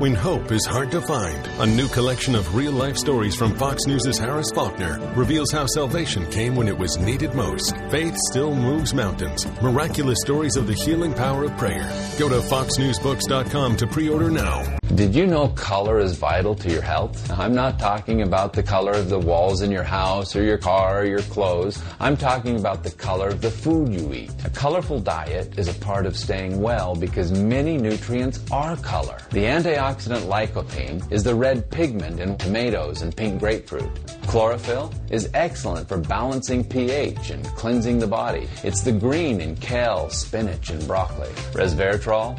When hope is hard to find, a new collection of real life stories from Fox News' Harris Faulkner reveals how salvation came when it was needed most. Faith still moves mountains. Miraculous stories of the healing power of prayer. Go to foxnewsbooks.com to pre order now. Did you know color is vital to your health? I'm not talking about the color of the walls in your house or your car or your clothes. I'm talking about the color of the food you eat. A colorful diet is a part of staying well because many nutrients are color. The antioxidant lycopene is the red pigment in tomatoes and pink grapefruit. Chlorophyll is excellent for balancing pH and cleansing the body. It's the green in kale, spinach, and broccoli. Resveratrol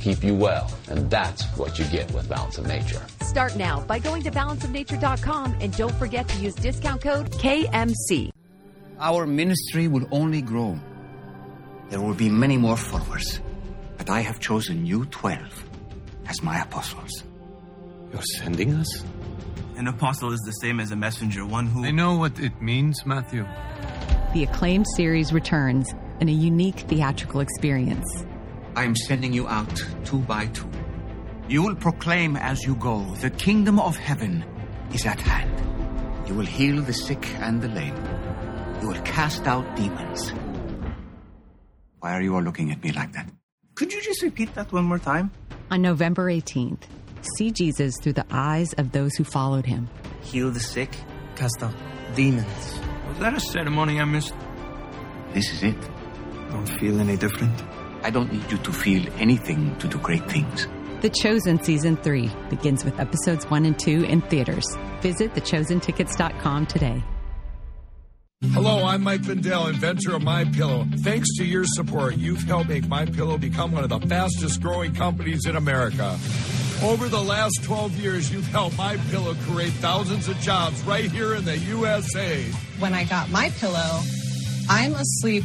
keep you well, and that's what you get with Balance of Nature. Start now by going to balanceofnature.com and don't forget to use discount code KMC. Our ministry will only grow. There will be many more followers, but I have chosen you 12 as my apostles. You're sending us? An apostle is the same as a messenger, one who. I know what it means, Matthew. The acclaimed series returns in a unique theatrical experience. I am sending you out two by two. You will proclaim as you go, the kingdom of heaven is at hand. You will heal the sick and the lame. You will cast out demons. Why are you all looking at me like that? Could you just repeat that one more time? On November 18th, see Jesus through the eyes of those who followed him. Heal the sick, cast out demons. Was that a ceremony I missed? This is it. Don't feel any different. I don't need you to feel anything to do great things. The Chosen Season 3 begins with episodes 1 and 2 in theaters. Visit thechosentickets.com today. Hello, I'm Mike Lindell, inventor of My Pillow. Thanks to your support, you've helped make My Pillow become one of the fastest growing companies in America. Over the last 12 years, you've helped My Pillow create thousands of jobs right here in the USA. When I got My Pillow, I'm asleep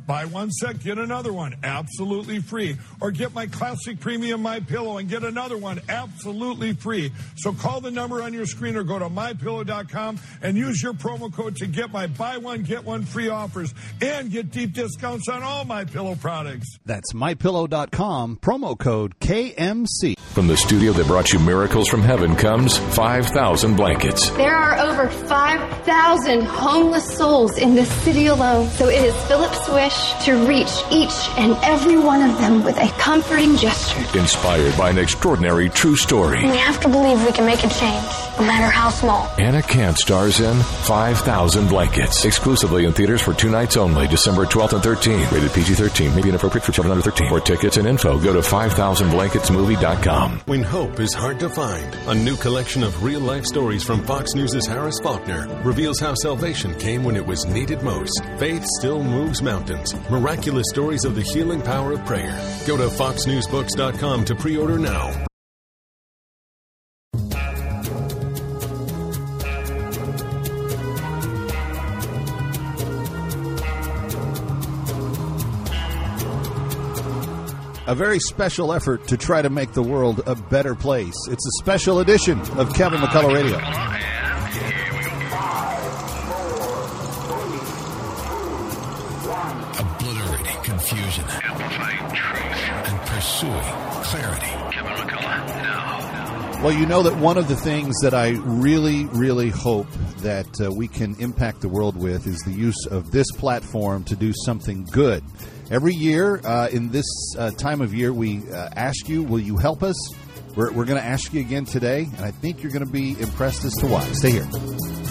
Buy one set, get another one absolutely free. Or get my classic premium My Pillow and get another one absolutely free. So call the number on your screen or go to mypillow.com and use your promo code to get my buy one get one free offers and get deep discounts on all my pillow products. That's mypillow.com promo code KMC. From the studio that brought you miracles from heaven comes 5,000 blankets. There are over 5,000 homeless souls in this city alone, so it is Philip's wish to reach each and every one of them with a comforting gesture. Inspired by an extraordinary true story. We have to believe we can make a change, no matter how small. Anna Camp stars in 5,000 Blankets. Exclusively in theaters for two nights only, December 12th and 13th. Rated PG-13. May be inappropriate for children under 13. For tickets and info, go to 5000blanketsmovie.com. When hope is hard to find, a new collection of real life stories from Fox News' Harris Faulkner reveals how salvation came when it was needed most. Faith still moves mountains. Miraculous stories of the healing power of prayer. Go to foxnewsbooks.com to pre order now. A very special effort to try to make the world a better place. It's a special edition of Kevin McCullough Radio. Obliterating confusion. Amplifying truth. And pursuing clarity. Kevin McCullough, now. Well, you know that one of the things that I really, really hope that uh, we can impact the world with is the use of this platform to do something good. Every year, uh, in this uh, time of year, we uh, ask you, will you help us? We're, we're going to ask you again today, and I think you're going to be impressed as to why. Stay here.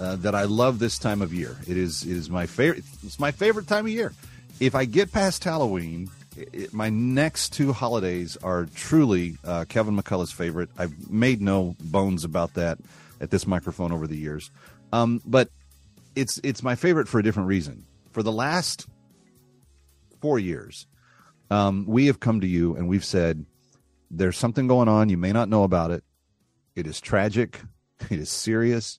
uh, that I love this time of year. It is it is my favorite. It's my favorite time of year. If I get past Halloween, it, my next two holidays are truly uh, Kevin McCullough's favorite. I've made no bones about that at this microphone over the years. Um, but it's it's my favorite for a different reason. For the last four years, um, we have come to you and we've said there's something going on. You may not know about it. It is tragic. It is serious.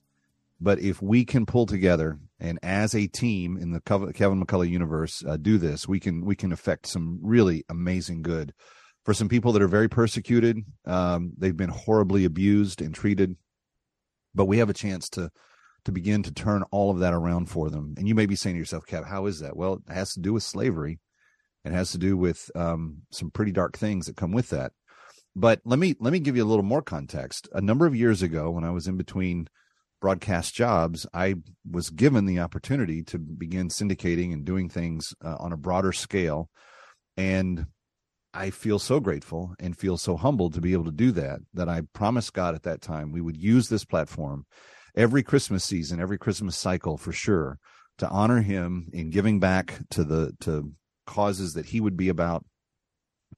But if we can pull together and as a team in the Kevin McCullough universe uh, do this, we can we can affect some really amazing good for some people that are very persecuted. Um, they've been horribly abused and treated, but we have a chance to to begin to turn all of that around for them. And you may be saying to yourself, Kev, how is that? Well, it has to do with slavery. It has to do with um, some pretty dark things that come with that. But let me let me give you a little more context. A number of years ago, when I was in between broadcast jobs, I was given the opportunity to begin syndicating and doing things uh, on a broader scale. And I feel so grateful and feel so humbled to be able to do that, that I promised God at that time we would use this platform every Christmas season, every Christmas cycle for sure, to honor him in giving back to the to causes that he would be about,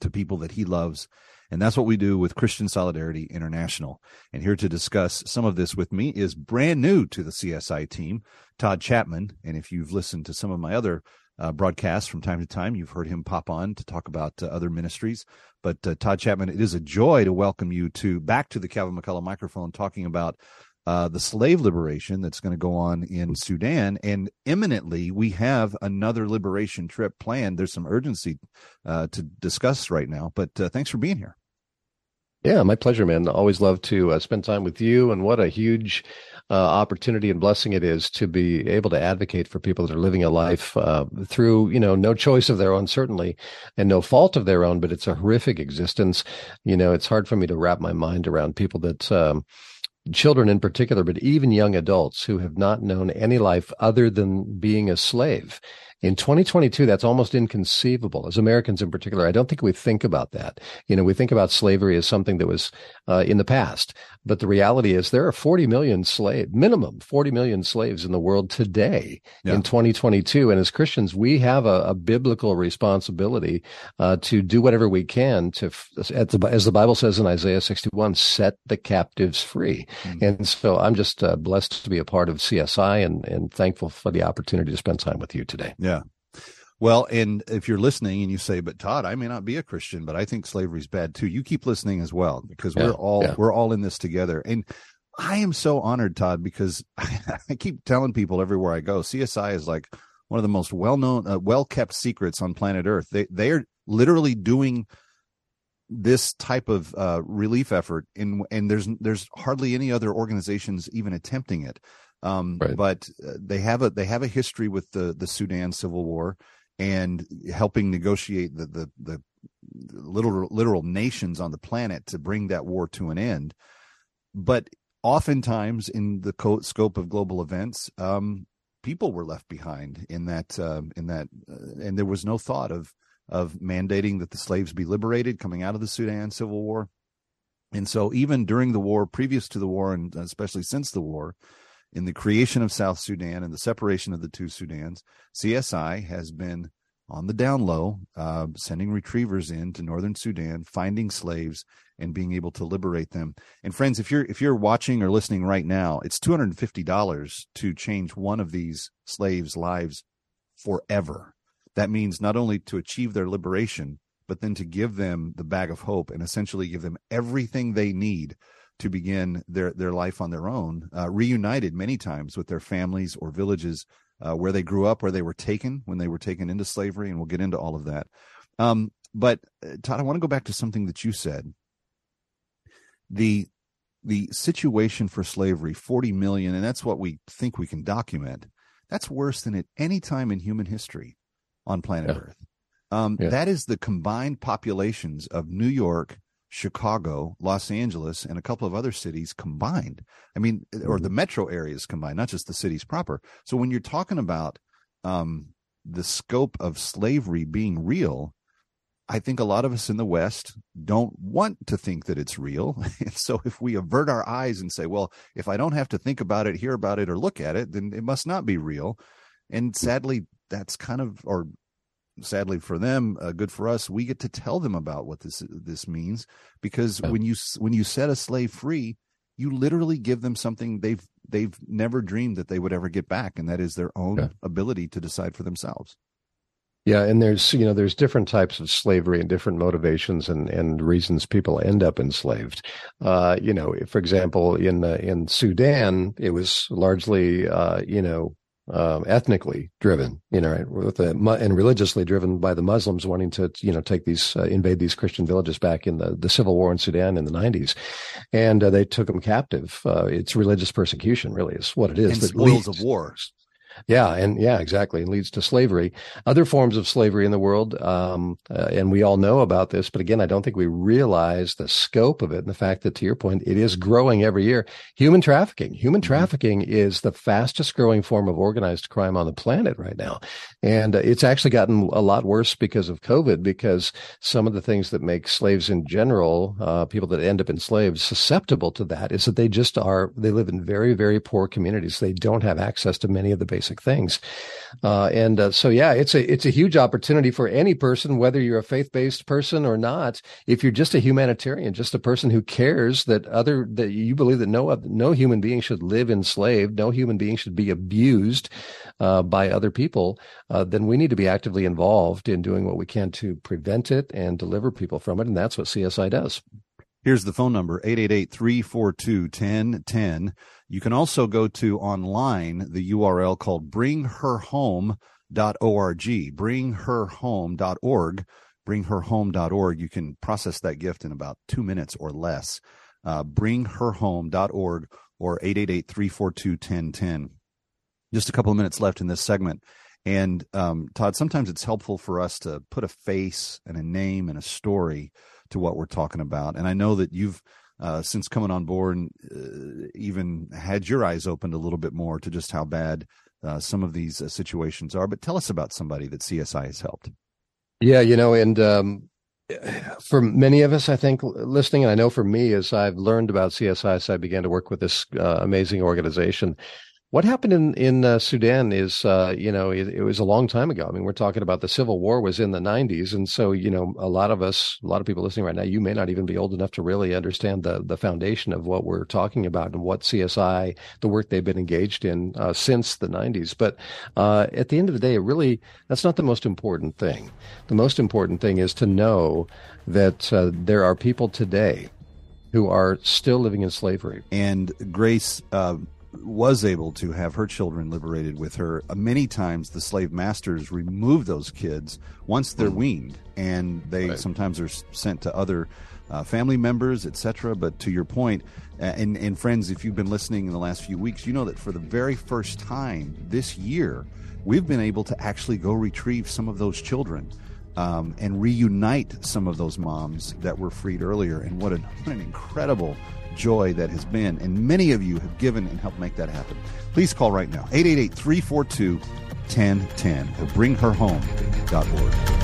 to people that he loves, and that's what we do with Christian Solidarity International. And here to discuss some of this with me is brand new to the CSI team, Todd Chapman. And if you've listened to some of my other uh, broadcasts from time to time, you've heard him pop on to talk about uh, other ministries. But uh, Todd Chapman, it is a joy to welcome you to back to the Kevin McCullough microphone, talking about uh, the slave liberation that's going to go on in Sudan. And imminently, we have another liberation trip planned. There's some urgency uh, to discuss right now, but uh, thanks for being here. Yeah, my pleasure, man. Always love to uh, spend time with you. And what a huge uh, opportunity and blessing it is to be able to advocate for people that are living a life uh, through, you know, no choice of their own, certainly, and no fault of their own, but it's a horrific existence. You know, it's hard for me to wrap my mind around people that, um, children in particular, but even young adults who have not known any life other than being a slave. In 2022, that's almost inconceivable. As Americans in particular, I don't think we think about that. You know, we think about slavery as something that was uh, in the past, but the reality is there are 40 million slave, minimum 40 million slaves in the world today yeah. in 2022. And as Christians, we have a, a biblical responsibility uh, to do whatever we can to, as the Bible says in Isaiah 61, set the captives free. Mm-hmm. And so I'm just uh, blessed to be a part of CSI and, and thankful for the opportunity to spend time with you today. Yeah. Well, and if you're listening and you say, "But Todd, I may not be a Christian, but I think slavery's bad too," you keep listening as well because yeah, we're all yeah. we're all in this together. And I am so honored, Todd, because I keep telling people everywhere I go, CSI is like one of the most well-known, uh, well-kept secrets on planet Earth. They they are literally doing this type of uh, relief effort in and there's there's hardly any other organizations even attempting it um, right. But uh, they have a they have a history with the the Sudan civil war and helping negotiate the the the literal literal nations on the planet to bring that war to an end. But oftentimes in the co- scope of global events, um, people were left behind in that uh, in that, uh, and there was no thought of of mandating that the slaves be liberated coming out of the Sudan civil war. And so, even during the war, previous to the war, and especially since the war, in the creation of South Sudan and the separation of the two Sudans, CSI has been on the down low, uh, sending retrievers in to northern Sudan, finding slaves, and being able to liberate them. And friends, if you're if you're watching or listening right now, it's two hundred and fifty dollars to change one of these slaves' lives forever. That means not only to achieve their liberation, but then to give them the bag of hope and essentially give them everything they need to begin their their life on their own, uh, reunited many times with their families or villages uh, where they grew up, where they were taken when they were taken into slavery, and we'll get into all of that. Um, but uh, Todd, I want to go back to something that you said. The the situation for slavery, forty million, and that's what we think we can document. That's worse than at any time in human history on planet Yeah. Earth. Um, Yeah. That is the combined populations of New York, Chicago, Los Angeles, and a couple of other cities combined. I mean, or the metro areas combined, not just the cities proper. So when you're talking about um, the scope of slavery being real, I think a lot of us in the West don't want to think that it's real. And so if we avert our eyes and say, well, if I don't have to think about it, hear about it, or look at it, then it must not be real. And sadly, that's kind of, or sadly for them, uh, good for us, we get to tell them about what this this means because when you when you set a slave free, you literally give them something they've they've never dreamed that they would ever get back, and that is their own ability to decide for themselves. Yeah, and there's you know there's different types of slavery and different motivations and and reasons people end up enslaved. Uh, you know, for example, in uh, in Sudan, it was largely uh, you know um, ethnically driven, you know, right, with the and religiously driven by the Muslims wanting to you know take these uh, invade these Christian villages back in the the civil war in Sudan in the 90s, and uh, they took them captive. Uh, it's religious persecution, really, is what it is. and spoils of war. Yeah, and yeah, exactly. It leads to slavery. Other forms of slavery in the world, um, uh, and we all know about this, but again, I don't think we realize the scope of it and the fact that, to your point, it is growing every year. Human trafficking. Human trafficking is the fastest growing form of organized crime on the planet right now. And uh, it's actually gotten a lot worse because of COVID, because some of the things that make slaves in general, uh, people that end up enslaved, susceptible to that is that they just are, they live in very, very poor communities. They don't have access to many of the basic things. Uh, and uh, so, yeah, it's a, it's a huge opportunity for any person, whether you're a faith-based person or not. If you're just a humanitarian, just a person who cares that other, that you believe that no, no human being should live enslaved, no human being should be abused, uh, by other people, uh, then we need to be actively involved in doing what we can to prevent it and deliver people from it. And that's what CSI does. Here's the phone number 888-342-1010. You can also go to online the URL called bringherhome.org. Bringherhome.org. Bringherhome.org. You can process that gift in about two minutes or less. Uh, bringherhome.org or 888-342-1010. Just a couple of minutes left in this segment. And um, Todd, sometimes it's helpful for us to put a face and a name and a story to what we're talking about. And I know that you've, uh, since coming on board, uh, even had your eyes opened a little bit more to just how bad uh, some of these uh, situations are. But tell us about somebody that CSI has helped. Yeah, you know, and um, for many of us, I think listening, and I know for me, as I've learned about CSI, as I began to work with this uh, amazing organization, what happened in in uh, Sudan is, uh, you know, it, it was a long time ago. I mean, we're talking about the civil war was in the '90s, and so you know, a lot of us, a lot of people listening right now, you may not even be old enough to really understand the the foundation of what we're talking about and what CSI, the work they've been engaged in uh, since the '90s. But uh, at the end of the day, it really that's not the most important thing. The most important thing is to know that uh, there are people today who are still living in slavery. And Grace uh, was able to have her children liberated with her. Uh, many times, the slave masters remove those kids once they're weaned, and they sometimes are sent to other uh, family members, etc. But to your uh, and, and friends, if you've been listening in the last few weeks, you know that for the very first time this year, we've been able to actually go retrieve some of those children um, and reunite some of those moms that were freed earlier. And what an, what an incredible joy that has been. And many of you have given and helped make that happen. Please call right now 888 342 1010 or bringherhome.org.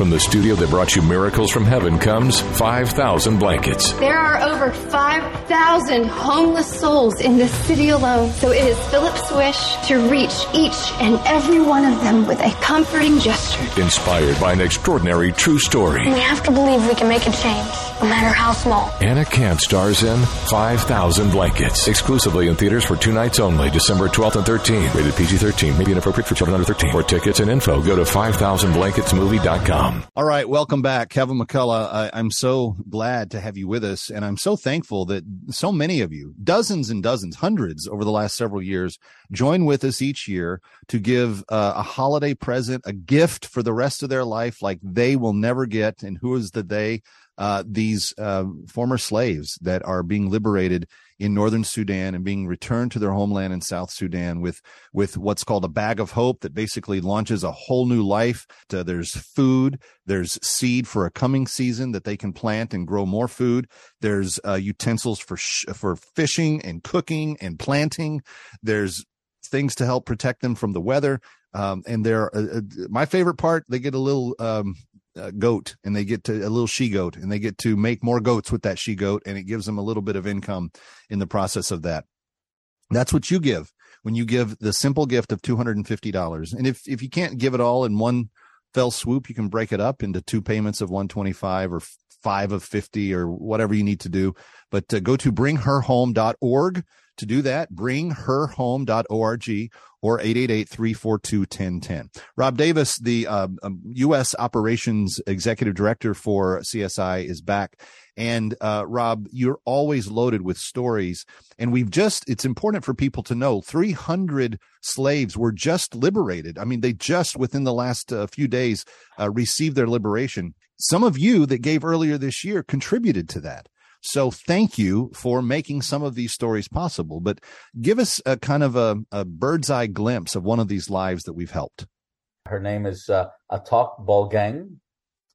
From the studio that brought you Miracles from Heaven comes 5,000 Blankets. There are over 5,000 homeless souls in this city alone, so it is Philip's wish to reach each and every one of them with a comforting gesture. Inspired by an extraordinary true story. We have to believe we can make a change, no matter how small. Anna Camp stars in 5,000 Blankets. Exclusively in theaters for two nights only, December 12th and 13th. Rated PG 13. May be inappropriate for children under 13. For tickets and info, go to 5000blanketsmovie.com. All right, welcome back, Kevin McCullough. I, I'm so glad to have you with us, and I'm so thankful that so many of you, dozens and dozens, hundreds over the last several years, join with us each year to give uh, a holiday present, a gift for the rest of their life, like they will never get. And who is the they? Uh, these uh, former slaves that are being liberated in northern Sudan and being returned to their homeland in South Sudan with with what's called a bag of hope that basically launches a whole new life. Uh, there's food, there's seed for a coming season that they can plant and grow more food. There's uh, utensils for sh- for fishing and cooking and planting. There's things to help protect them from the weather. Um, and they're uh, uh my favorite part. They get a little um, uh, goat and they get to a little she goat and they get to make more goats with that she goat and it gives them a little bit of income in the process of that. That's what you give when you give the simple gift of $250. And if, if you can't give it all in one fell swoop, you can break it up into two payments of 125 or five of 50 or whatever you need to do. But uh, go to bringherhome.org to do that. bring Bringherhome.org or 888-342-1010. Rob Davis, the uh, um, U.S. Operations Executive Director for CSI is back. And uh, Rob, you're always loaded with stories. And we've just, it's important for people to know 300 slaves were just liberated. I mean, they just within the last uh, few days uh, received their liberation. Some of you that gave earlier this year contributed to that. So thank you for making some of these stories possible. But give us a kind of a, a bird's eye glimpse of one of these lives that we've helped. Her name is uh, Atok Bolgang,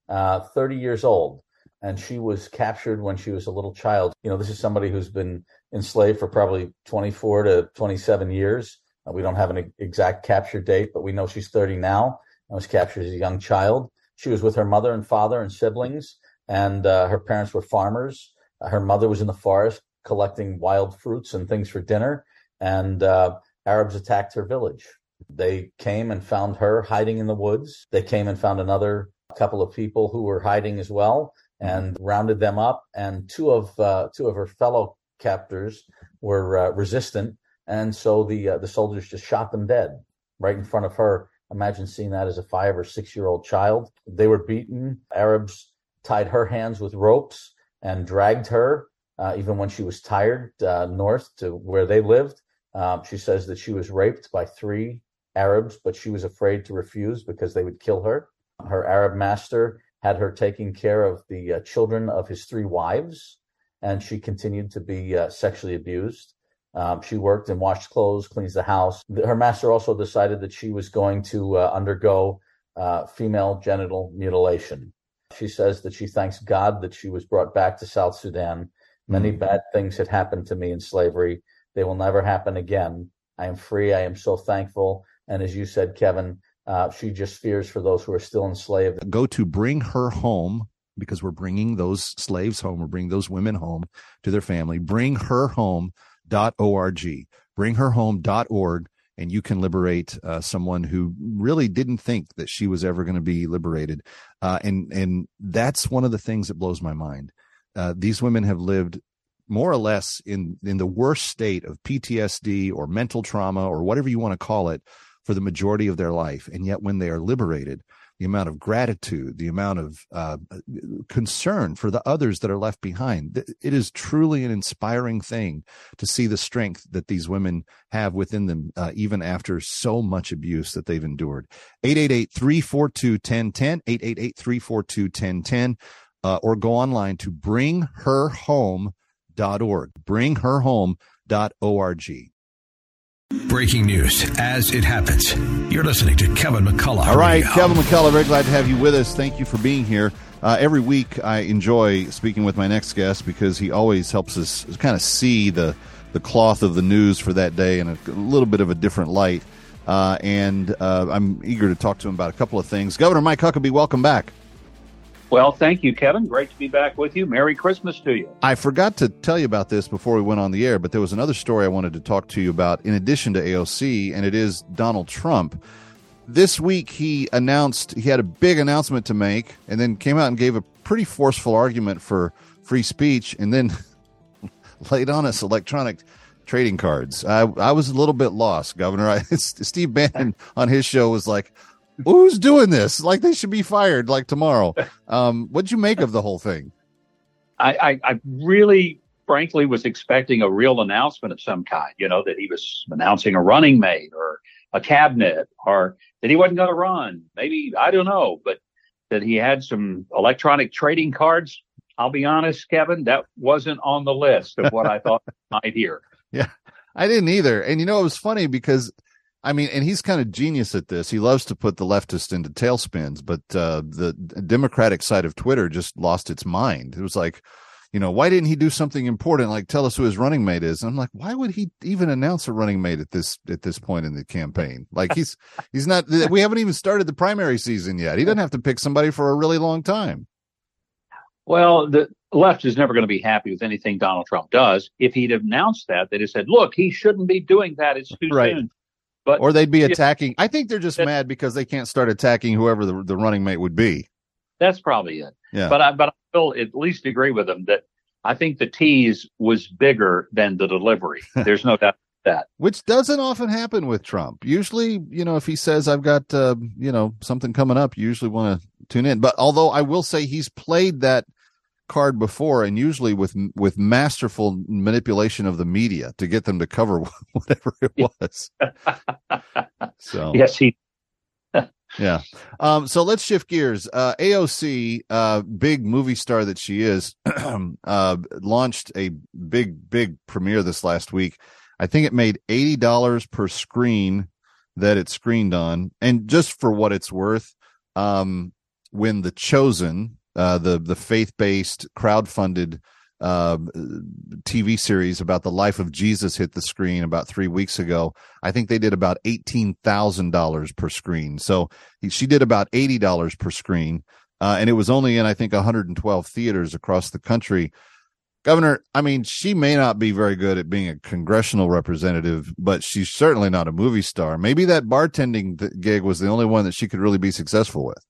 uh, 30 years old, and she was captured when she was a little child. You know, this is somebody who's been enslaved for probably 24 to 27 years. Uh, we don't have an exact capture date, but we know she's 30 now and was captured as a young child. She was with her mother and father and siblings, and uh, her parents were farmers her mother was in the forest collecting wild fruits and things for dinner, and uh, Arabs attacked her village. They came and found her hiding in the woods. They came and found another couple of people who were hiding as well and rounded them up. And two of uh, two of her fellow captors were uh, resistant, and so the uh, the soldiers just shot them dead right in front of her. Imagine seeing that as a five or six year old child. They were beaten. Arabs tied her hands with ropes and dragged her, uh, even when she was tired, uh, north to where they lived. Um, she says that she was raped by three Arabs, but she was afraid to refuse because they would kill her. Her Arab master had her taking care of the uh, children of his three wives, and she continued to be uh, sexually abused. Um, she worked and washed clothes, cleans the house. Her master also decided that she was going to uh, undergo uh, female genital mutilation. She says that she thanks God that she was brought back to South Sudan. Many mm-hmm. bad things had happened to me in slavery. They will never happen again. I am free. I am so thankful. And as you said, Kevin, uh, she just fears for those who are still enslaved. Go to bring her home because we're bringing those slaves home. We're bringing those women home to their family. Bringherhome.org. Bringherhome.org and you can liberate uh, someone who really didn't think that she was ever going to be liberated. Uh, and and that's one of the things that blows my mind. Uh, these women have lived more or less in in the worst state of PTSD or mental trauma or whatever you want to call it for the majority of their life, and yet when they are liberated, the amount of gratitude, the amount of uh, concern for the others that are left behind. It is truly an inspiring thing to see the strength that these women have within them, uh, even after so much abuse that they've endured. 888 342 1010, 888 342 1010, uh, or go online to bringherhome.org. Bringherhome.org. Breaking news as it happens. You're listening to Kevin McCullough. All right. Kevin McCullough, very glad to have you with us. Thank you for being here. Uh, every week, I enjoy speaking with my next guest because he always helps us kind of see the the cloth of the news for that day in a, a little bit of a different light. Uh, and uh, I'm eager to talk to him about a couple of things. Governor Mike Huckabee, welcome back. Well, thank you, Kevin. Great to be back with you. Merry Christmas to you. I forgot to tell you about this before we went on the air, but there was another story I wanted to talk to you about in addition to AOC, and it is Donald Trump. This week, he announced he had a big announcement to make, and then came out and gave a pretty forceful argument for free speech, and then laid on us electronic trading cards. I, I was a little bit lost, Governor. I, Steve Bannon on his show was like, who's doing this? Like they should be fired like tomorrow. Um, what'd you make of the whole thing? I, I, I really, frankly, was expecting a real announcement of some kind. You know that he was announcing a running mate or a cabinet, or that he wasn't going to run. Maybe I don't know, but that he had some electronic trading cards I'll be honest, Kevin, that wasn't on the list of what I thought I might hear. Yeah, I didn't either. And you know, it was funny because, I mean, and he's kind of genius at this. He loves to put the leftist into tailspins, but uh, the Democratic side of Twitter just lost its mind. It was like, you know, why didn't he do something important like tell us who his running mate is? And I'm like, why would he even announce a running mate at this at this point in the campaign? Like he's he's not. We haven't even started the primary season yet. He doesn't have to pick somebody for a really long time. Well, the left is never going to be happy with anything Donald Trump does. If he'd announced that, they'd have said, "Look, he shouldn't be doing that. It's too Right. soon." But Or they'd be attacking. I think they're just mad because they can't start attacking whoever the, the running mate would be. That's probably it. Yeah. But I but I will at least agree with them that I think the tease was bigger than the delivery. There's no doubt about that. which doesn't often happen with Trump. Usually, you know, if he says I've got uh, you know something coming up, you usually want to tune in. But although I will say he's played that card before, and usually with with masterful manipulation of the media to get them to cover whatever it was. so Yes, he yeah. Um, so let's shift gears. Uh, AOC, uh, big movie star that she is, uh, launched a big, big premiere this last week. I think it made $80 per screen that it screened on. And just for what it's worth, um, when The Chosen, uh, the, the faith based crowd-funded, uh, TV series about the life of Jesus hit the screen about three weeks ago. I think they did about eighteen thousand dollars per screen. So she did about eighty dollars per screen, uh, and it was only in I think one hundred and twelve theaters across the country. Governor, I mean, she may not be very good at being a congressional representative, but she's certainly not a movie star. Maybe that bartending gig was the only one that she could really be successful with.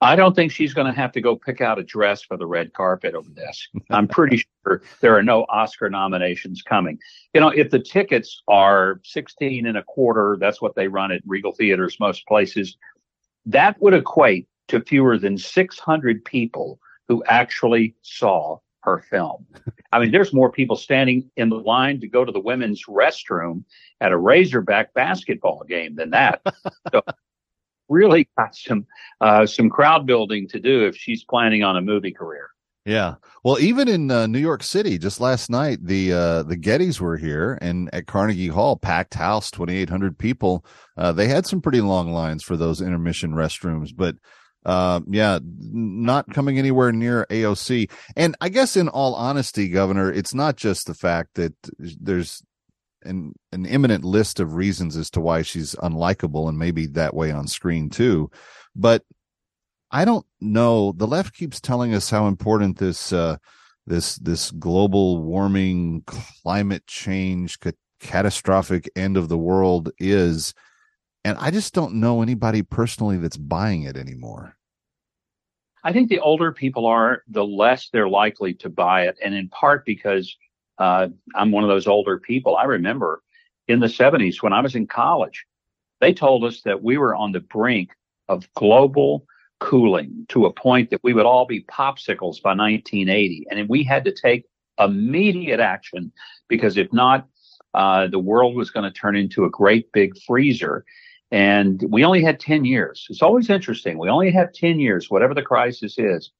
I don't think she's going to have to go pick out a dress for the red carpet over this. I'm pretty sure there are no Oscar nominations coming. You know, if the tickets are 16 and a quarter, that's what they run at Regal Theaters, most places, that would equate to fewer than 600 people who actually saw her film. I mean, there's more people standing in the line to go to the women's restroom at a Razorback basketball game than that. So really got some uh, some crowd building to do if she's planning on a movie career. Yeah. Well, even in uh, New York City, just last night, the uh, the Gettys were here, and at Carnegie Hall, packed house, twenty eight hundred people. Uh, they had some pretty long lines for those intermission restrooms, but uh, yeah, not coming anywhere near AOC. And I guess, in all honesty, Governor, it's not just the fact that there's an an imminent list of reasons as to why she's unlikable, and maybe that way on screen too, but I don't know. The left keeps telling us how important this uh, this this global warming, climate change, ca- catastrophic end of the world is, and I just don't know anybody personally that's buying it anymore. I think the older people are, the less they're likely to buy it, and in part because uh, I'm one of those older people. I remember in the 70s when I was in college, they told us that we were on the brink of global cooling to a point that we would all be popsicles by 1980, and we had to take immediate action because if not, uh, the world was going to turn into a great big freezer. And we only had 10 years. It's always interesting. We only have 10 years, whatever the crisis is.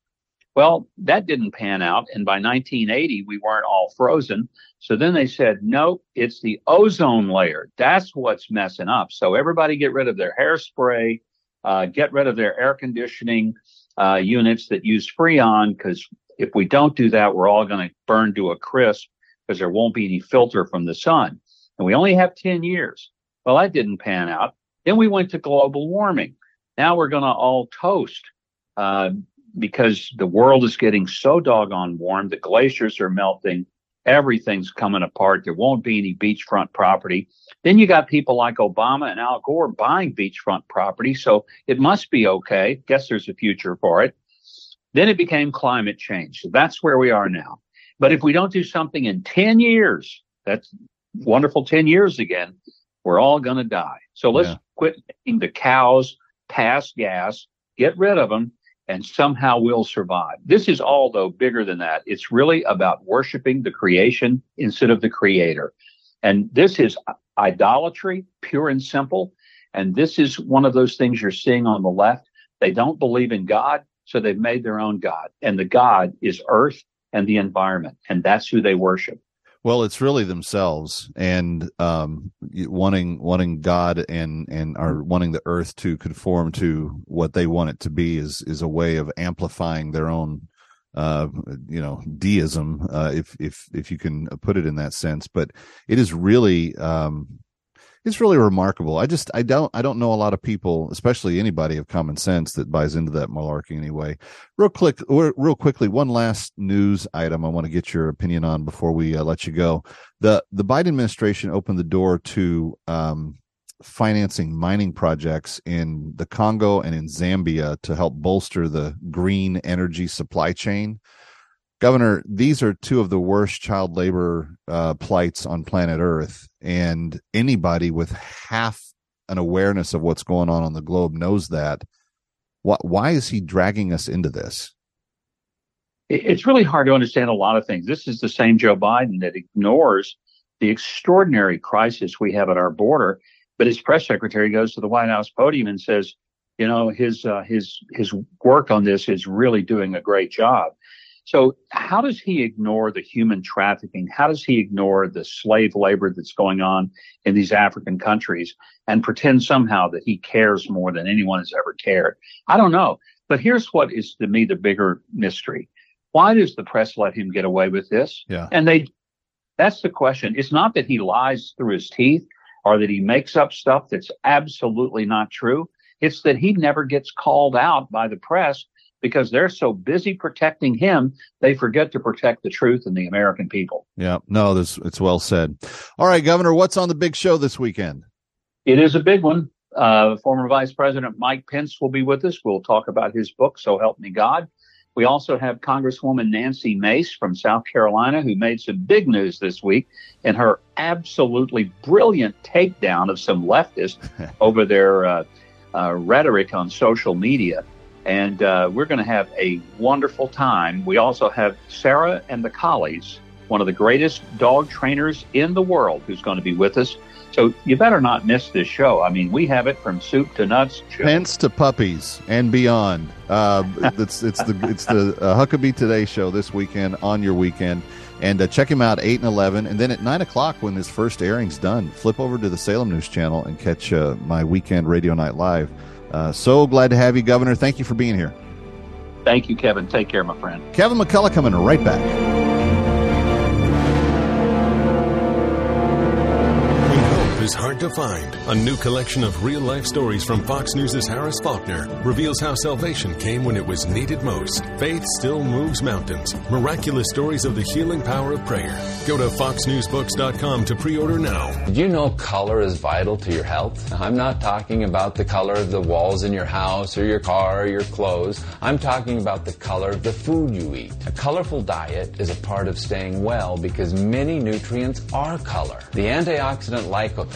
Well, that didn't pan out. And by 1980, we weren't all frozen. So then they said, nope, it's the ozone layer. That's what's messing up. So everybody get rid of their hairspray, uh, get rid of their air conditioning uh, units that use Freon, because if we don't do that, we're all going to burn to a crisp because there won't be any filter from the sun. And we only have 10 years. Well, that didn't pan out. Then we went to global warming. Now we're going to all toast uh, because the world is getting so doggone warm. The glaciers are melting. Everything's coming apart. There won't be any beachfront property. Then you got people like Obama and Al Gore buying beachfront property. So it must be okay. Guess there's a future for it. Then it became climate change. So that's where we are now. But if we don't do something in 10 years, that's wonderful 10 years again, we're all going to die. So let's Yeah. quit making the cows pass gas, get rid of them, and somehow we'll survive. This is all, though, bigger than that. It's really about worshiping the creation instead of the creator. And this is idolatry, pure and simple. And this is one of those things you're seeing on the left. They don't believe in God. So they've made their own God. And the God is earth and the environment. And that's who they worship. Well, it's really themselves and um, wanting wanting God and and are wanting the earth to conform to what they want it to be is is a way of amplifying their own uh, you know deism uh, if if if you can put it in that sense. But it is really um, it's really remarkable. I just I don't I don't know a lot of people, especially anybody of common sense, that buys into that malarkey anyway. Real quick, real quickly, one last news item I want to get your opinion on before we uh, let you go. the The Biden administration opened the door to um, financing mining projects in the Congo and in Zambia to help bolster the green energy supply chain. Governor, these are two of the worst child labor uh, plights on planet Earth, and anybody with half an awareness of what's going on on the globe knows that. Why, why is he dragging us into this? It's really hard to understand a lot of things. This is the same Joe Biden that ignores the extraordinary crisis we have at our border, but his press secretary goes to the White House podium and says, you know, his uh, his his work on this is really doing a great job. So how does he ignore the human trafficking? How does he ignore the slave labor that's going on in these African countries and pretend somehow that he cares more than anyone has ever cared? I don't know. But here's what is to me the bigger mystery. Why does the press let him get away with this? Yeah. And they, that's the question. It's not that he lies through his teeth or that he makes up stuff that's absolutely not true. It's that he never gets called out by the press because they're so busy protecting him, they forget to protect the truth and the American people. Yeah, no, this it's well said. All right, Governor, what's on the big show this weekend? It is a big one. Uh, former Vice President Mike Pence will be with us. We'll talk about his book, So Help Me God. We also have Congresswoman Nancy Mace from South Carolina, who made some big news this week in her absolutely brilliant takedown of some leftists over their uh, uh, rhetoric on social media and uh, we're going to have a wonderful time. We also have Sarah and the Collies, one of the greatest dog trainers in the world, who's going to be with us. So you better not miss this show. I mean, we have it from soup to nuts, pence to puppies and beyond. Uh, it's it's the it's the uh, Huckabee Today show this weekend on your weekend, and uh, check him out eight and eleven, and then at nine o'clock when his first airing's done, flip over to the Salem News Channel and catch uh, my weekend radio night live. Uh, so glad to have you, Governor. Thank you for being here. Thank you, Kevin. Take care, my friend. Kevin McCullough coming right back. Is hard to find. A new collection of real life stories from Fox News' Harris Faulkner reveals how salvation came when it was needed most. Faith still moves mountains. Miraculous stories of the healing power of prayer. Go to foxnewsbooks.com to pre order now. Did you know color is vital to your health? I'm not talking about the color of the walls in your house or your car or your clothes. I'm talking about the color of the food you eat. A colorful diet is a part of staying well because many nutrients are color. The antioxidant lycopene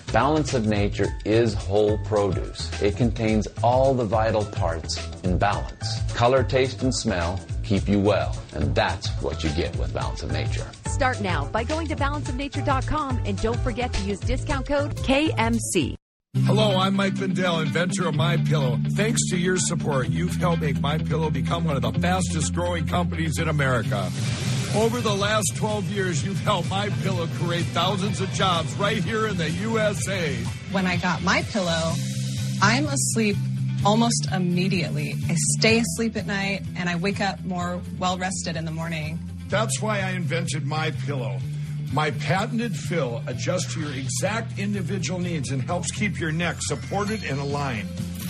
Balance of nature is whole produce. It contains all the vital parts in balance. Color, taste, and smell keep you well, and that's what you get with Balance of Nature. Start now by going to balanceofnature.com and don't forget to use discount code KMC. Hello, I'm Mike Lindell, inventor of My Pillow. Thanks to your support, you've helped make My Pillow become one of the fastest growing companies in America. Over the last 12 years, you've helped My Pillow create thousands of jobs right here in the USA. When I got My Pillow, I'm asleep almost immediately. I stay asleep at night and I wake up more well rested in the morning. That's why I invented My Pillow. My patented fill adjusts to your exact individual needs and helps keep your neck supported and aligned.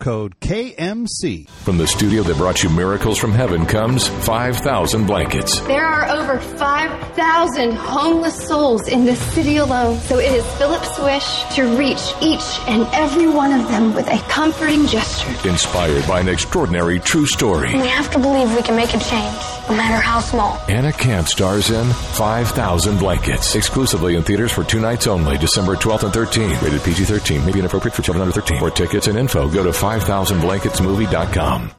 code KMC. From the studio that brought you miracles from heaven comes 5000 blankets. There are over 5,000 homeless souls in this city alone, so it is Philip's wish to reach each and every one of them with a comforting gesture. Inspired by an extraordinary true story. We have to believe we can make a change, no matter how small. Anna Camp stars in 5000 Blankets. Exclusively in theaters for two nights only, December 12th and 13th. Rated PG 13. May be inappropriate for children under 13. For tickets and info, go to 5000blanketsmovie.com.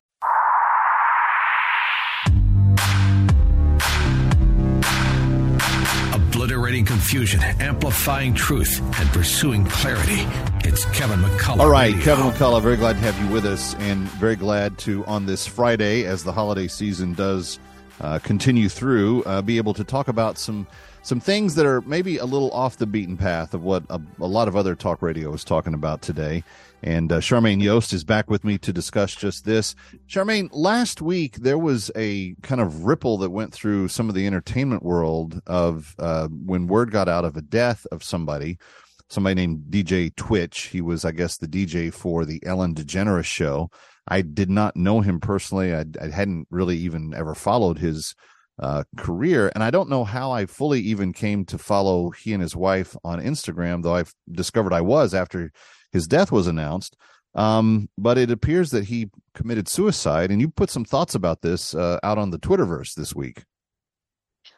Obliterating confusion, amplifying truth, and pursuing clarity. It's Kevin McCullough. All right, Radio. Kevin McCullough, very glad to have you with us, and very glad to, on this Friday, as the holiday season does uh, continue through, uh, be able to talk about some some things that are maybe a little off the beaten path of what a, a lot of other talk radio is talking about today. And uh, Charmaine Yoest is back with me to discuss just this. Charmaine, last week there was a kind of ripple that went through some of the entertainment world of uh, when word got out of a death of somebody somebody named DJ Twitch. He was, I guess, the DJ for the Ellen DeGeneres show. I did not know him personally. I, I hadn't really even ever followed his uh, career, and I don't know how I fully even came to follow he and his wife on Instagram, though I've discovered I was after his death was announced. Um, but it appears that he committed suicide, and you put some thoughts about this uh, out on the Twitterverse this week.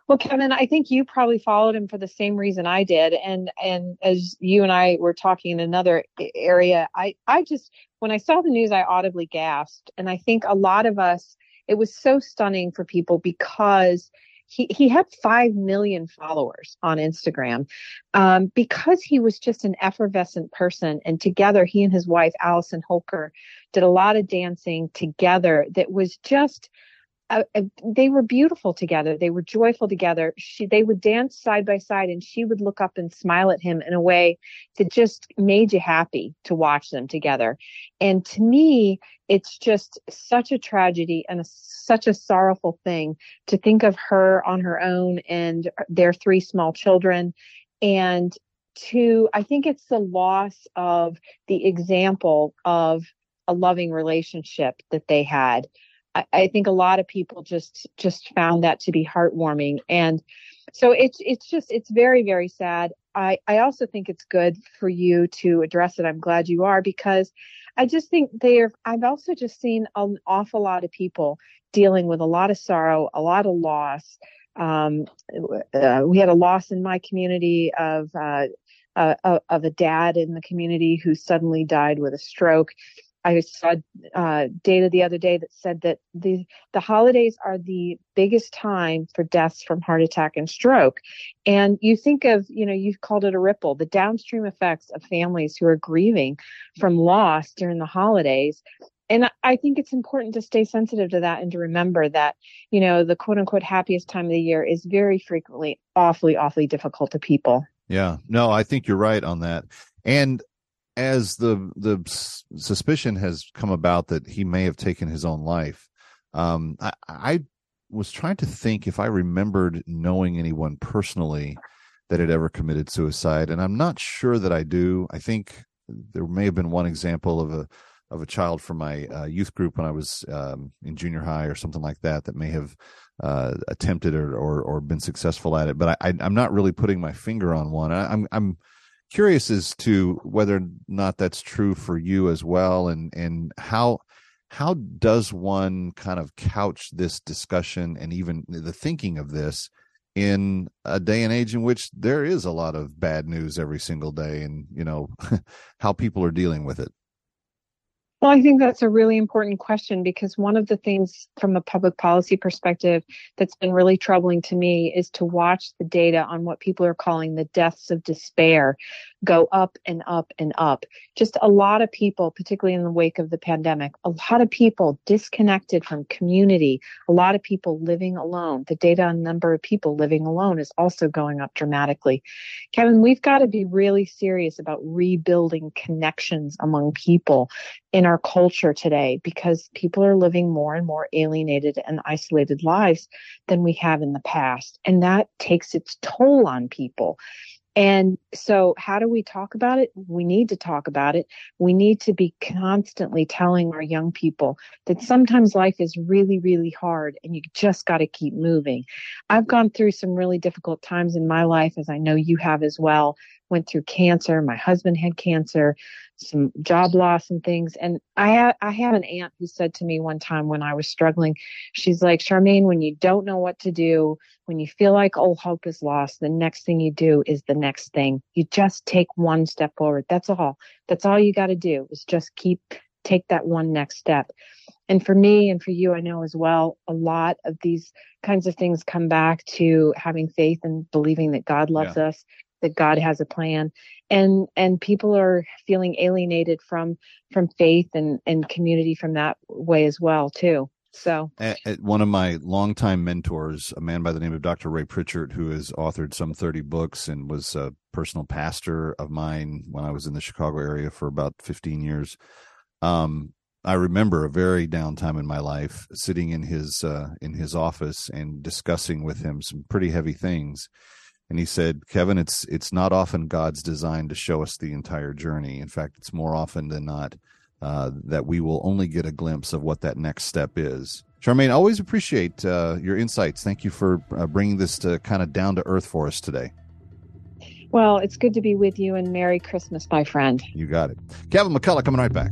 Well, Kevin, I think you probably followed him for the same reason I did, and and as you and I were talking in another area, I I just when I saw the news, I audibly gasped, and I think a lot of us, it was so stunning for people because he he had five million followers on Instagram, um, because he was just an effervescent person, and together he and his wife Allison Holker did a lot of dancing together that was just uh, uh, they were beautiful together. They were joyful together. She, they would dance side by side, and she would look up and smile at him in a way that just made you happy to watch them together. And to me, it's just such a tragedy and a, such a sorrowful thing to think of her on her own and their three small children, and to I think it's the loss of the example of a loving relationship that they had. I, I think a lot of people just just found that to be heartwarming. And so it's it's just it's very very sad. I i also think it's good for you to address it. I'm glad you are because i just think they're i've also just seen an awful lot of people dealing with a lot of sorrow a lot of loss. Um, uh, we had a loss in my community of uh, uh, of a dad in the community who suddenly died with a stroke I saw uh, data the other day that said that the the holidays are the biggest time for deaths from heart attack and stroke. And you think of, you know, you've called it a ripple, the downstream effects of families who are grieving from loss during the holidays. And I think it's important to stay sensitive to that and to remember that, you know, the quote unquote happiest time of the year is very frequently awfully, awfully difficult to people. Yeah, no, I think you're right on that. And as the the suspicion has come about that he may have taken his own life, um, I, I was trying to think if I remembered knowing anyone personally that had ever committed suicide, and I'm not sure that I do. I think there may have been one example of a of a child from my uh, youth group when I was um, in junior high or something like that that may have uh, attempted or, or, or been successful at it. But I, am not really putting my finger on one. I, I'm I'm curious as to whether or not that's true for you as well, and and how how does one kind of couch this discussion and even the thinking of this in a day and age in which there is a lot of bad news every single day and you know how people are dealing with it Well, I think that's a really important question because one of the things from a public policy perspective that's been really troubling to me is to watch the data on what people are calling the deaths of despair go up and up and up. Just a lot of people, particularly in the wake of the pandemic, a lot of people disconnected from community, a lot of people living alone. The data on number of people living alone is also going up dramatically. Kevin, we've got to be really serious about rebuilding connections among people in our culture today because people are living more and more alienated and isolated lives than we have in the past. And that takes its toll on people. And so, how do we talk about it? We need to talk about it. We need to be constantly telling our young people that sometimes life is really, really hard and you just got to keep moving. I've gone through some really difficult times in my life, as I know you have as well. Went through cancer. My husband had cancer some job loss and things. And I ha- I have an aunt who said to me one time when I was struggling, she's like, Charmaine, when you don't know what to do, when you feel like all hope is lost, the next thing you do is the next thing. You just take one step forward. That's all. That's all you got to do is just keep take that one next step. And for me and for you, I know as well, a lot of these kinds of things come back to having faith and believing that God loves yeah. us that God has a plan. And and people are feeling alienated from from faith and and community from that way as well too. So at, at one of my longtime mentors a man by the name of dr ray pritchard who has authored some 30 books and was a personal pastor of mine when i was in the chicago area for about 15 years. Um, I remember a very down time in my life, sitting in his uh, in his office and discussing with him some pretty heavy things and he said kevin it's it's not often god's design to show us the entire journey. In fact it's more often than not uh, that we will only get a glimpse of what that next step is. Charmaine always appreciate uh, your insights. Thank you for uh, bringing this to kind of down to earth for us today. Well it's good to be with you and merry christmas my friend. You got it. Kevin mccullough coming right back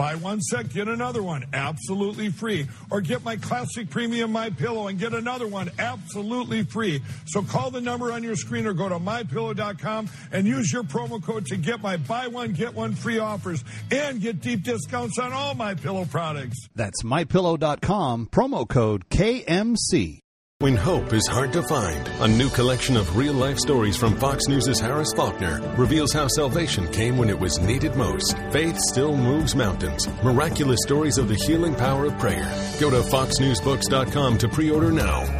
Buy one set, get another one absolutely free. Or get my classic premium My Pillow and get another one absolutely free. So call the number on your screen or go to mypillow.com and use your promo code to get my buy one get one free offers and get deep discounts on all my pillow products. That's mypillow.com promo code KMC. When hope is hard to find, a new collection of real life stories from Fox News' Harris Faulkner reveals how salvation came when it was needed most. Faith still moves mountains. Miraculous stories of the healing power of prayer. Go to foxnewsbooks.com to pre order now.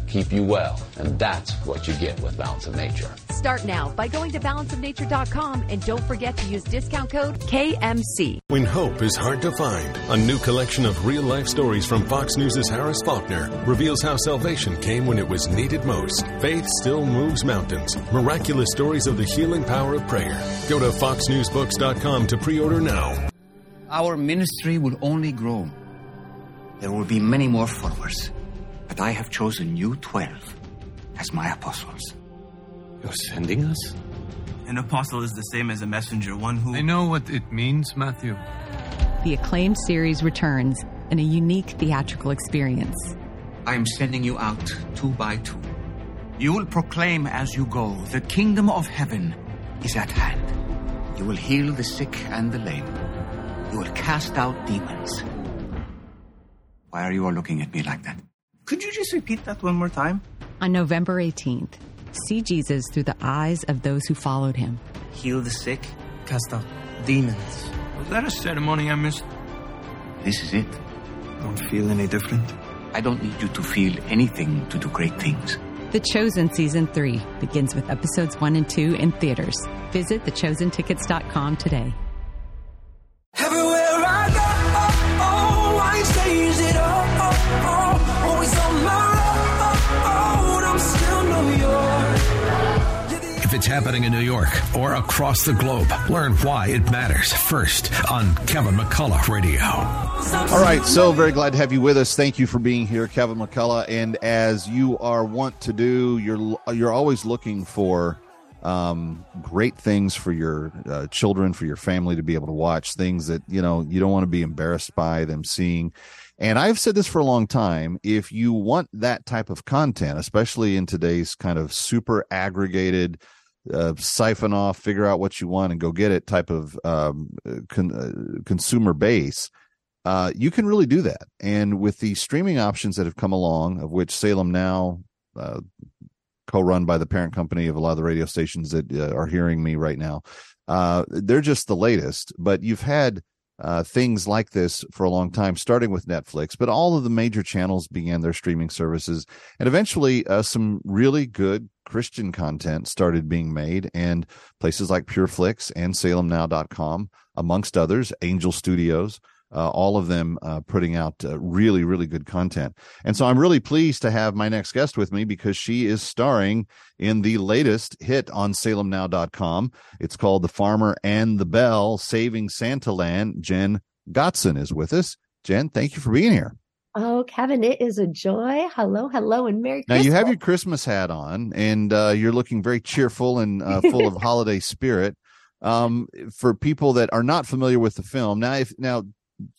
keep you well, and that's what you get with Balance of Nature. Start now by going to balanceofnature.com and don't forget to use discount code KMC. When hope is hard to find, a new collection of real life stories from Fox News' Harris Faulkner reveals how salvation came when it was needed most. Faith still moves mountains. Miraculous stories of the healing power of prayer. Go to foxnewsbooks.com to pre order now. Our ministry will only grow. There will be many more followers, but I have chosen you 12 as my apostles. You're sending us? An apostle is the same as a messenger, one who. I know what it means, Matthew. The acclaimed series returns in a unique theatrical experience. I am sending you out two by two. You will proclaim as you go, the kingdom of heaven is at hand. You will heal the sick and the lame. You will cast out demons. Why are you all looking at me like that? Could you just repeat that one more time? On November 18th, see Jesus through the eyes of those who followed him. Heal the sick, cast out demons. Was that a ceremony I missed? This is it. Don't feel any different? I don't need you to feel anything to do great things. The Chosen Season 3 begins with episodes 1 and 2 in theaters. Visit thechosentickets.com today. Everywhere happening in New York or across the globe, learn why it matters first on Kevin McCullough Radio. All right, so very glad to have you with us. Thank you for being here, Kevin McCullough. And as you are wont to do, you're you're always looking for um, great things for your uh, children, for your family to be able to watch. Things that you know you don't want to be embarrassed by them seeing. And I've said this for a long time. If you want that type of content, especially in today's kind of super aggregated, uh, siphon off, figure out what you want and go get it type of um, con- uh, consumer base, uh, you can really do that. And with the streaming options that have come along, of which Salem Now, uh, co-run by the parent company of a lot of the radio stations that uh, are hearing me right now, uh, they're just the latest. But you've had uh, things like this for a long time, starting with Netflix, but all of the major channels began their streaming services. And eventually, some really good Christian content started being made, and places like PureFlix and SalemNow.com, amongst others, Angel Studios. Uh, all of them uh, putting out uh, really, really good content. And so I'm really pleased to have my next guest with me because she is starring in the latest hit on salemnow.com. It's called The Farmer and the Belle Saving Santa Land. Jen Gotzon is with us. Jen, thank you for being here. Oh, Kevin, it is a joy. Hello, hello, and Merry Now Christmas. you have your Christmas hat on, and uh, you're looking very cheerful and uh, full of holiday spirit. Um, for people that are not familiar with the film, now if now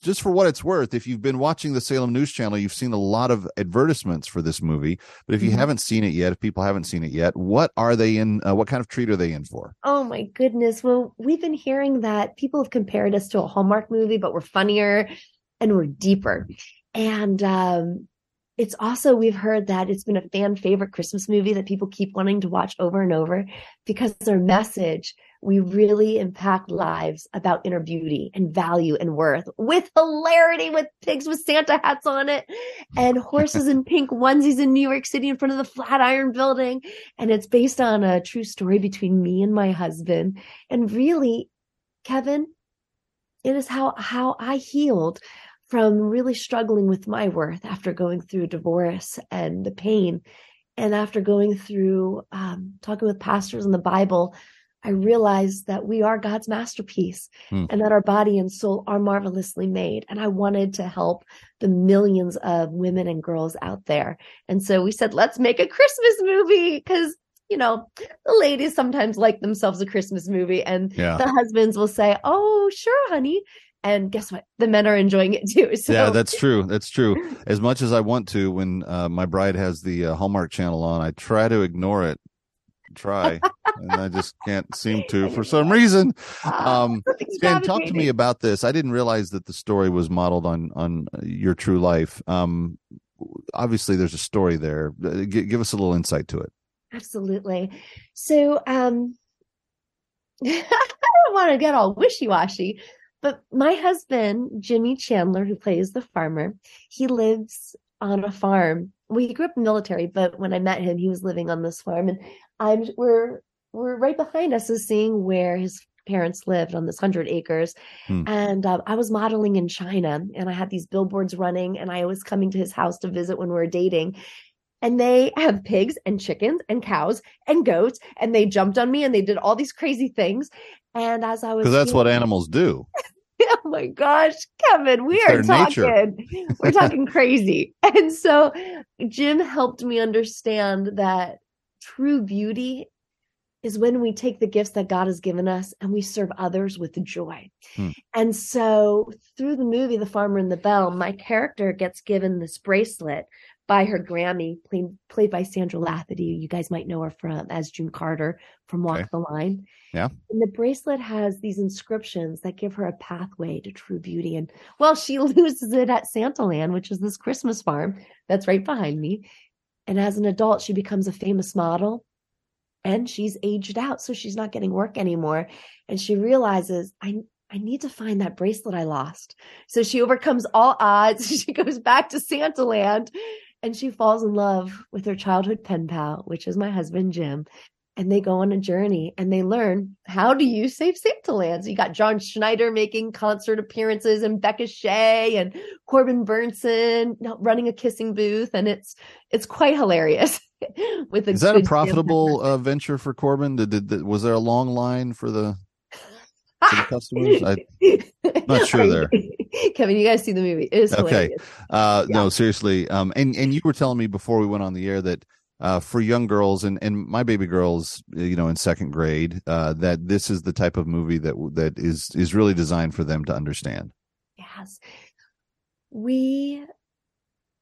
just for what it's worth, if you've been watching the Salem News Channel, you've seen a lot of advertisements for this movie. But if you Mhm. haven't seen it yet, if people haven't seen it yet, what are they in? Uh, what kind of treat are they in for? Oh my goodness. Well, we've been hearing that people have compared us to a Hallmark movie, but we're funnier and we're deeper. And um, it's also, we've heard that it's been a fan favorite Christmas movie that people keep wanting to watch over and over because their message, we really impact lives about inner beauty and value and worth with hilarity, with pigs with Santa hats on it and horses in pink onesies in New York City in front of the Flatiron building. And it's based on a true story between me and my husband. And really, Kevin, it is how, how I healed from really struggling with my worth after going through divorce and the pain. And after going through um, talking with pastors in the Bible, I realized that we are God's masterpiece Hmm. and that our body and soul are marvelously made. And I wanted to help the millions of women and girls out there. And so we said, let's make a Christmas movie because, you know, the ladies sometimes like themselves a Christmas movie and Yeah. the husbands will say, oh, sure, honey. And guess what? The men are enjoying it too. So yeah, that's true. That's true. As much as I want to, when uh, my bride has the uh, Hallmark channel on, I try to ignore it. Try, and I just can't seem to for some reason. Um, Jen, talk to me about this. I didn't realize that the story was modeled on on your true life. Um, obviously, there's a story there. Uh, gi- give us a little insight to it. Absolutely. So, um, I don't want to get all wishy washy, but my husband, Jimmy Chandler, who plays the farmer, he lives on a farm. Well, he grew up in the military, but when I met him, he was living on this farm, and I'm we're we're right behind us is seeing where his parents lived on this hundred acres. Hmm. And um, I was modeling in China, and I had these billboards running, and I was coming to his house to visit when we were dating and they have pigs and chickens and cows and goats and they jumped on me and they did all these crazy things and as i was Because that's what animals do. oh my gosh kevin we It's are talking we're talking crazy and so jim helped me understand that true beauty is when we take the gifts that God has given us and we serve others with joy. Hmm. And so through the movie The Farmer and the Belle, my character gets given this bracelet by her Grammy, played, played by Sandra Lafferty. You guys might know her from as June Carter from Walk Okay. the Line. Yeah. And the bracelet has these inscriptions that give her a pathway to true beauty. And well, she loses it at Santaland, which is this Christmas farm that's right behind me. And as an adult, she becomes a famous model and she's aged out. So she's not getting work anymore. And she realizes, I, I need to find that bracelet I lost. So she overcomes all odds. She goes back to Santaland and she falls in love with her childhood pen pal, which is my husband, Jim. And they go on a journey and they learn how do you save Santaland. So you got John Schneider making concert appearances and Becca Shea and Corbin Bernsen running a kissing booth. And it's, it's quite hilarious. with Is that a profitable uh, venture for Corbin? Did, did, did- was there a long line for the, for the customers? I'm not sure there. Kevin, you guys see the movie. It is Okay. hilarious. Uh, No, seriously. Um, and and you were telling me before we went on the air that uh, for young girls and and my baby girls, you know, in second grade, uh, that this is the type of movie that that is is really designed for them to understand. Yes. We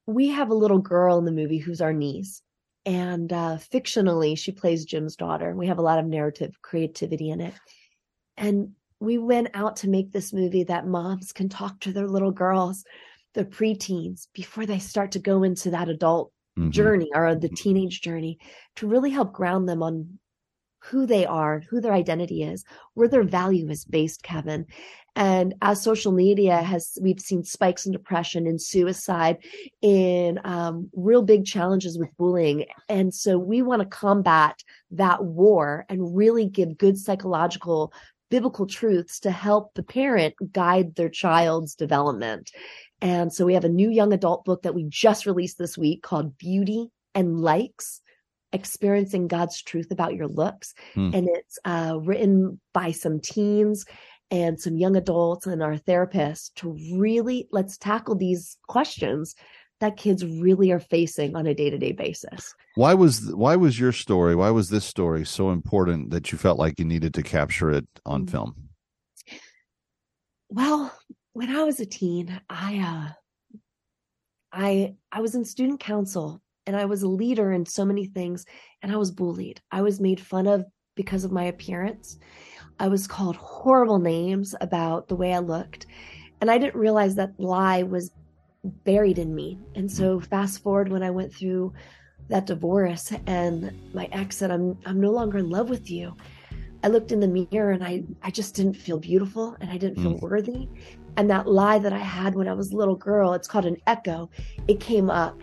we have a little girl in the movie who's our niece. And uh fictionally she plays Jim's daughter. We have a lot of narrative creativity in it. And we went out to make this movie that moms can talk to their little girls, their preteens, before they start to go into that adult Mhm. journey or the teenage journey to really help ground them on who they are, who their identity is, where their value is based, Kevin. And as social media has, we've seen spikes in depression and suicide, in um, real big challenges with bullying. And so we want to combat that war and really give good psychological, biblical truths to help the parent guide their child's development. And so we have a new young adult book that we just released this week called Beauty and Likes experiencing God's truth about your looks. Hmm. And it's uh, written by some teens and some young adults and our therapists to really let's tackle these questions that kids really are facing on a day-to-day basis. Why was why was your story? Why was this story so important that you felt like you needed to capture it on film? Well, when I was a teen, I uh I I was in student council and I was a leader in so many things and I was bullied. I was made fun of because of my appearance. I was called horrible names about the way I looked. And I didn't realize that lie was buried in me. And so fast forward when I went through that divorce and my ex said I'm I'm no longer in love with you. I looked in the mirror and I I just didn't feel beautiful and I didn't feel mm. worthy. And that lie that I had when I was a little girl, it's called an echo. It came up.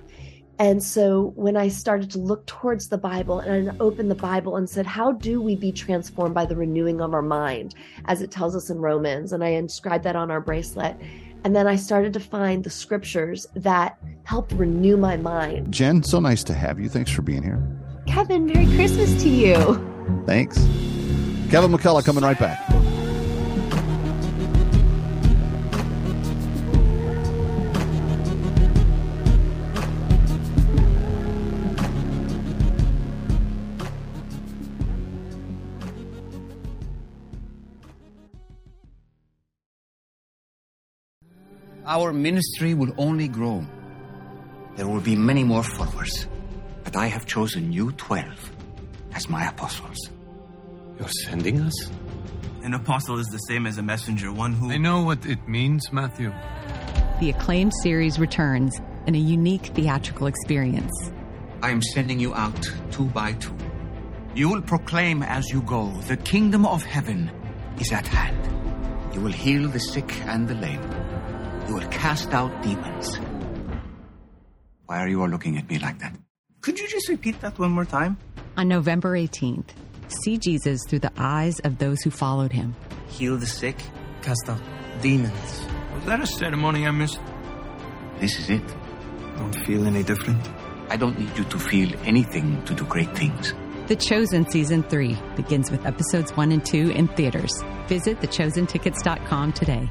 And so when I started to look towards the Bible and I opened the Bible and said, How do we be transformed by the renewing of our mind, as it tells us in Romans? And I inscribed that on our bracelet. And then I started to find the scriptures that helped renew my mind. Jen, so nice to have you. Thanks for being here. Kevin, Merry Christmas to you. Thanks. Kevin McCullough coming right back. Our ministry will only grow. There will be many more followers. But I have chosen you 12 as my apostles. You're sending us? An apostle is the same as a messenger, one who. I know what it means, Matthew. The acclaimed series returns in a unique theatrical experience. I am sending you out two by two. You will proclaim as you go, the kingdom of heaven is at hand. You will heal the sick and the lame. You will cast out demons. Why are you all looking at me like that? Could you just repeat that one more time? On November 18th, see Jesus through the eyes of those who followed him. Heal the sick, cast out demons. Was that a ceremony I missed? This is it. Don't feel any different. I don't need you to feel anything to do great things. The Chosen Season 3 begins with episodes 1 and 2 in theaters. Visit thechosentickets.com today.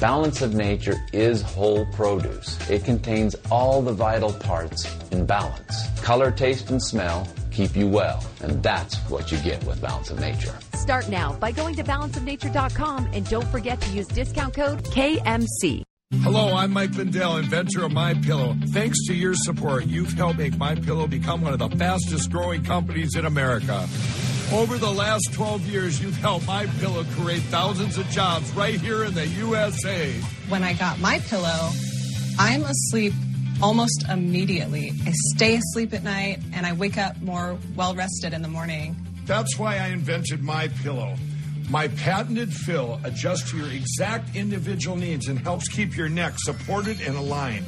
Balance of nature is whole produce. It contains all the vital parts in balance. Color, taste, and smell keep you well, and that's what you get with Balance of Nature. Start now by going to balanceofnature.com and don't forget to use discount code KMC. Hello, I'm Mike Lindell, inventor of My Pillow. Thanks to your support, you've helped make My Pillow become one of the fastest growing companies in America. Over the last 12 years, you've helped My Pillow create thousands of jobs right here in the USA. When I got my pillow, I'm asleep almost immediately. I stay asleep at night and I wake up more well rested in the morning. That's why I invented My Pillow. My patented fill adjusts to your exact individual needs and helps keep your neck supported and aligned.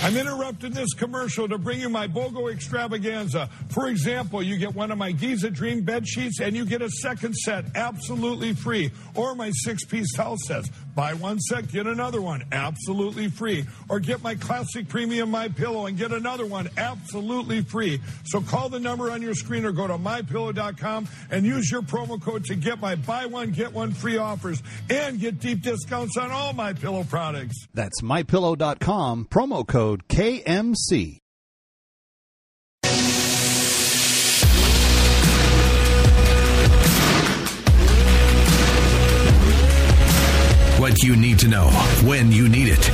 I'm interrupting this commercial to bring you my BOGO extravaganza. For example, you get one of my Giza Dream bed sheets and you get a second set absolutely free. Or my six piece towel sets. Buy one set, get another one absolutely free. Or get my classic premium My Pillow and get another one absolutely free. So call the number on your screen or go to mypillow.com and use your promo code to get my buy one, get one free offers and get deep discounts on all my pillow products. That's mypillow.com, promo code KMC. What you need to know when you need it.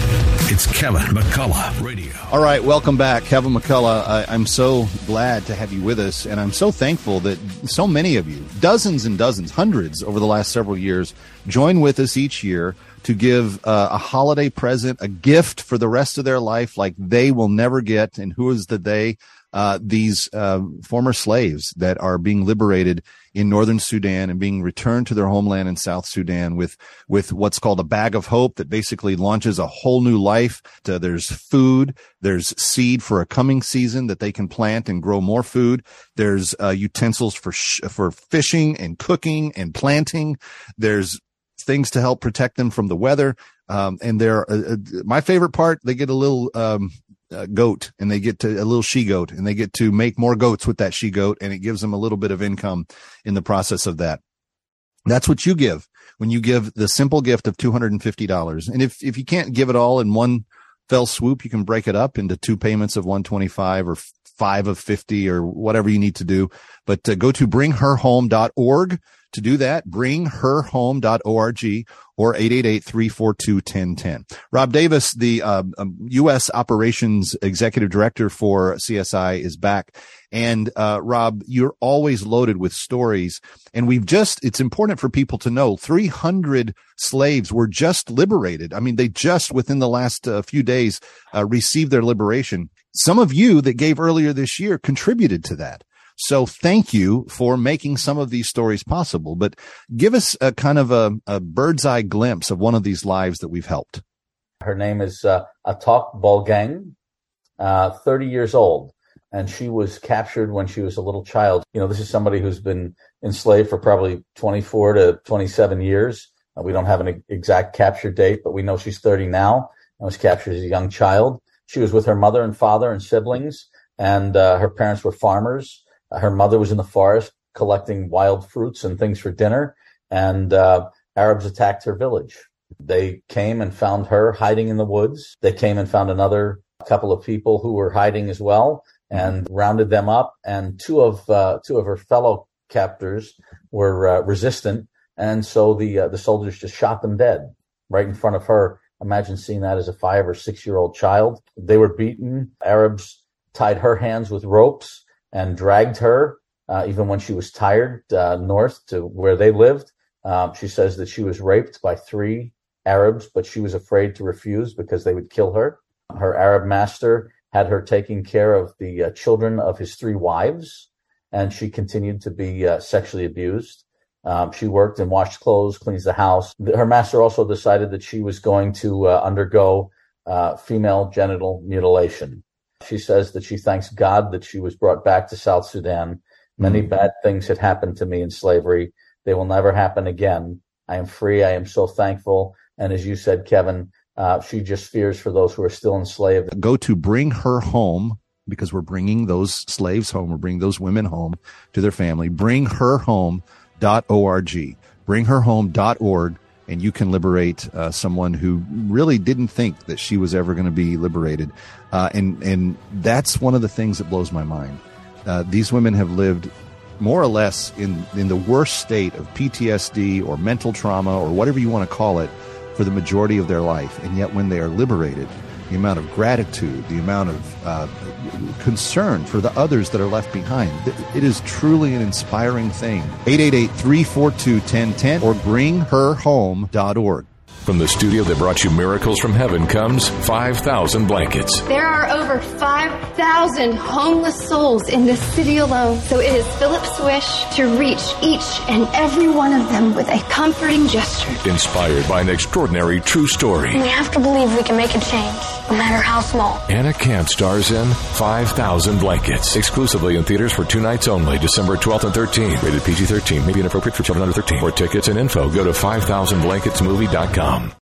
It's Kevin McCullough Radio. All right, welcome back, Kevin McCullough. I, I'm so glad to have you with us, and I'm so thankful that so many of you, dozens and dozens, hundreds over the last several years, join with us each year to give uh, a holiday present, a gift for the rest of their life, like they will never get. And who is the they? Uh, these uh, former slaves that are being liberated in northern Sudan and being returned to their homeland in South Sudan with with what's called a bag of hope that basically launches a whole new life. Uh, there's food, there's seed for a coming season that they can plant and grow more food. There's uh, utensils for sh- for fishing and cooking and planting. There's things to help protect them from the weather. Um, and they're uh, uh, my favorite part. They get a little um, uh, goat and they get to a little she goat and they get to make more goats with that she goat and it gives them a little bit of income in the process of that. That's what you give when you give the simple gift of $250. And if, if you can't give it all in one fell swoop, you can break it up into two payments of 125 or five of 50 or whatever you need to do. But uh, go to bringherhome.org to do that. Bringherhome.org or 888-342-1010. Rob Davis, the uh, um, U.S. operations executive director for CSI is back. And, uh, Rob, you're always loaded with stories. And we've just, it's important for people to know 300 slaves were just liberated. I mean, they just within the last uh, few days, uh, received their liberation. Some of you that gave earlier this year contributed to that. So thank you for making some of these stories possible, but give us a kind of a, a bird's eye glimpse of one of these lives that we've helped. Her name is uh, Atok Bolgang, uh, 30 years old, and she was captured when she was a little child. You know, this is somebody who's been enslaved for probably 24 to 27 years. Uh, we don't have an exact capture date, but we know she's 30 now and was captured as a young child. She was with her mother and father and siblings, and uh, her parents were farmers. Her mother was in the forest collecting wild fruits and things for dinner, and uh, Arabs attacked her village. They came and found her hiding in the woods. They came and found another couple of people who were hiding as well and rounded them up. And two of uh, two of her fellow captors were uh, resistant, and so the uh, the soldiers just shot them dead right in front of her. Imagine seeing that as a five or six year old child. They were beaten. Arabs tied her hands with ropes and dragged her, uh, even when she was tired, uh, north to where they lived. Um, she says that she was raped by three Arabs, but she was afraid to refuse because they would kill her. Her Arab master had her taking care of the uh, children of his three wives, and she continued to be uh, sexually abused. Um, she worked and washed clothes, cleans the house. Her master also decided that she was going to uh, undergo uh, female genital mutilation. She says that she thanks God that she was brought back to South Sudan. Many mm-hmm. bad things had happened to me in slavery. They will never happen again. I am free. I am so thankful. And as you said, Kevin, uh, she just fears for those who are still enslaved. Go to bring her home because we're bringing those slaves home. We're bringing those women home to their family. Bring her home.org. Bringherhome.org and you can liberate uh, someone who really didn't think that she was ever going to be liberated. Uh, and and that's one of the things that blows my mind. Uh, these women have lived more or less in in the worst state of PTSD or mental trauma or whatever you want to call it for the majority of their life, and yet when they are liberated, the amount of gratitude, the amount of uh, concern for the others that are left behind. It is truly an inspiring thing. 888 342 1010 or bringherhome.org. From the studio that brought you miracles from heaven comes 5,000 blankets. There are over 5,000 homeless souls in this city alone. So it is Philip's wish to reach each and every one of them with a comforting gesture. Inspired by an extraordinary true story. We have to believe we can make a change, no matter how small. Anna Camp stars in 5,000 blankets. Exclusively in theaters for two nights only, December 12th and 13th. Rated PG 13. May be inappropriate for children under 13. For tickets and info, go to 5000blanketsmovie.com um,